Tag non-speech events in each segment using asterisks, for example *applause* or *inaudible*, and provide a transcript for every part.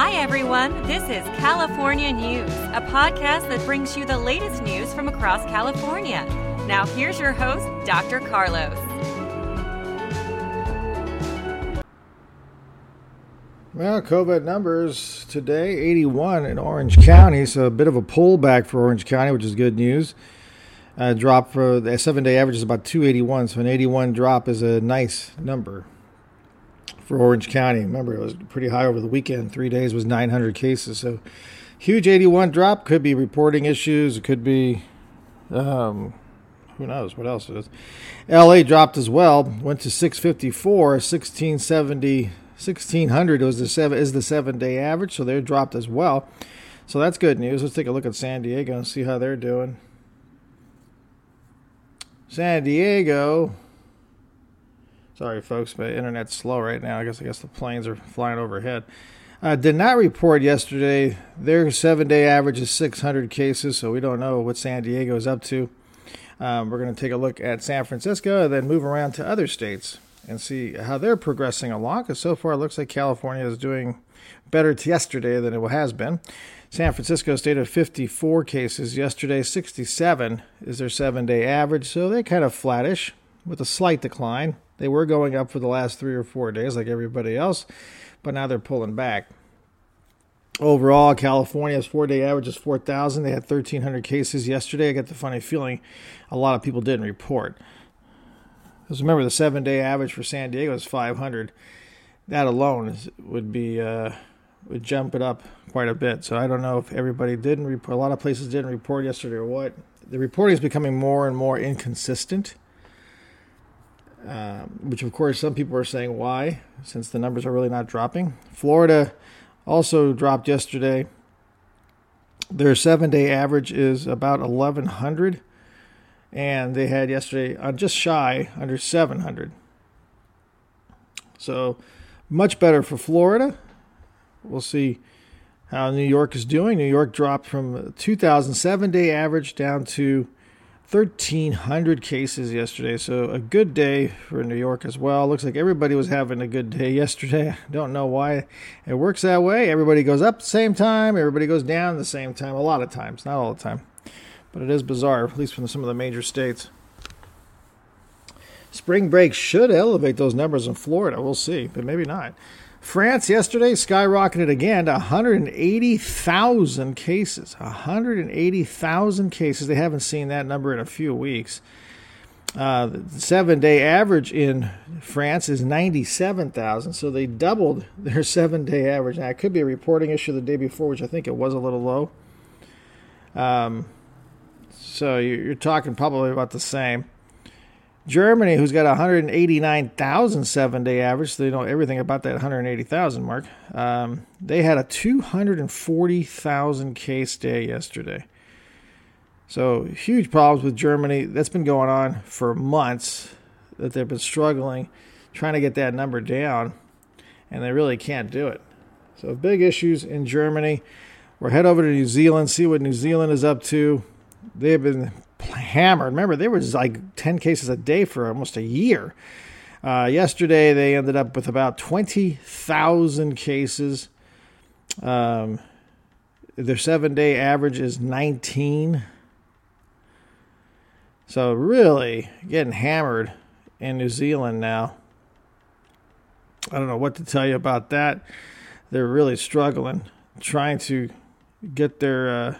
Hi, everyone. This is California News, a podcast that brings you the latest news from across California. Now, here's your host, Dr. Carlos. Well, COVID numbers today 81 in Orange County, so a bit of a pullback for Orange County, which is good news. Uh, drop for the seven day average is about 281, so an 81 drop is a nice number for Orange County. Remember, it was pretty high over the weekend. Three days was 900 cases, so huge 81 drop. Could be reporting issues. It could be, um, who knows what else it is. LA dropped as well, went to 654, 1670. 1600 was the seven is the seven day average, so they're dropped as well. So that's good news. Let's take a look at San Diego and see how they're doing. San Diego. Sorry, folks, but internet's slow right now. I guess I guess the planes are flying overhead. Uh, did not report yesterday. Their seven day average is 600 cases, so we don't know what San Diego is up to. Um, we're going to take a look at San Francisco and then move around to other states and see how they're progressing along. Because so far, it looks like California is doing better yesterday than it has been. San Francisco state of 54 cases yesterday. 67 is their seven day average, so they kind of flattish with a slight decline. They were going up for the last three or four days, like everybody else, but now they're pulling back. Overall, California's four day average is 4,000. They had 1,300 cases yesterday. I get the funny feeling a lot of people didn't report. Because remember, the seven day average for San Diego is 500. That alone is, would be uh, would jump it up quite a bit. So I don't know if everybody didn't report. A lot of places didn't report yesterday or what. The reporting is becoming more and more inconsistent. Um, which of course some people are saying why, since the numbers are really not dropping. Florida also dropped yesterday. Their seven day average is about 1,100 and they had yesterday uh, just shy under 700. So much better for Florida. We'll see how New York is doing. New York dropped from 2007 day average down to 1,300 cases yesterday. So a good day for New York as well. Looks like everybody was having a good day yesterday. *laughs* Don't know why it works that way. Everybody goes up the same time. Everybody goes down the same time. A lot of times, not all the time. But it is bizarre, at least from some of the major states. Spring break should elevate those numbers in Florida. We'll see, but maybe not. France yesterday skyrocketed again to 180,000 cases. 180,000 cases. They haven't seen that number in a few weeks. Uh, the seven day average in France is 97,000, so they doubled *laughs* their seven day average. Now, it could be a reporting issue the day before, which I think it was a little low. Um, so you're talking probably about the same. Germany, who's got 189,000 seven day average, so they know everything about that 180,000 mark. Um, they had a 240,000 case day yesterday. So huge problems with Germany. That's been going on for months. That they've been struggling, trying to get that number down, and they really can't do it. So big issues in Germany. We'll head over to New Zealand, see what New Zealand is up to. They've been hammered. Remember, there was like 10 cases a day for almost a year. Uh, yesterday, they ended up with about 20,000 cases. Um, their seven day average is 19. So, really getting hammered in New Zealand now. I don't know what to tell you about that. They're really struggling, trying to get their. Uh,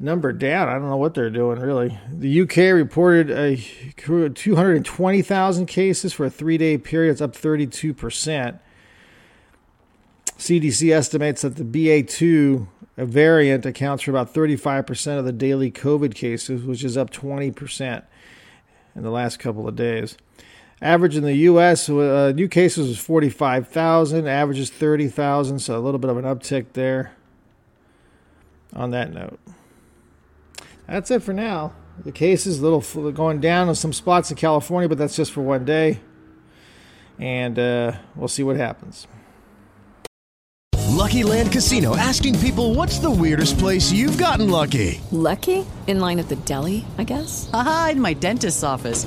number down. I don't know what they're doing really. The UK reported a 220,000 cases for a three-day period. It's up 32 percent. CDC estimates that the BA2 variant accounts for about 35% of the daily COVID cases, which is up 20% in the last couple of days. Average in the U.S. Uh, new cases was 45,000. Average is 30,000, so a little bit of an uptick there. On that note, that's it for now. The cases a little going down in some spots in California, but that's just for one day, and uh, we'll see what happens. Lucky Land Casino asking people, "What's the weirdest place you've gotten lucky?" Lucky in line at the deli, I guess. Aha, in my dentist's office.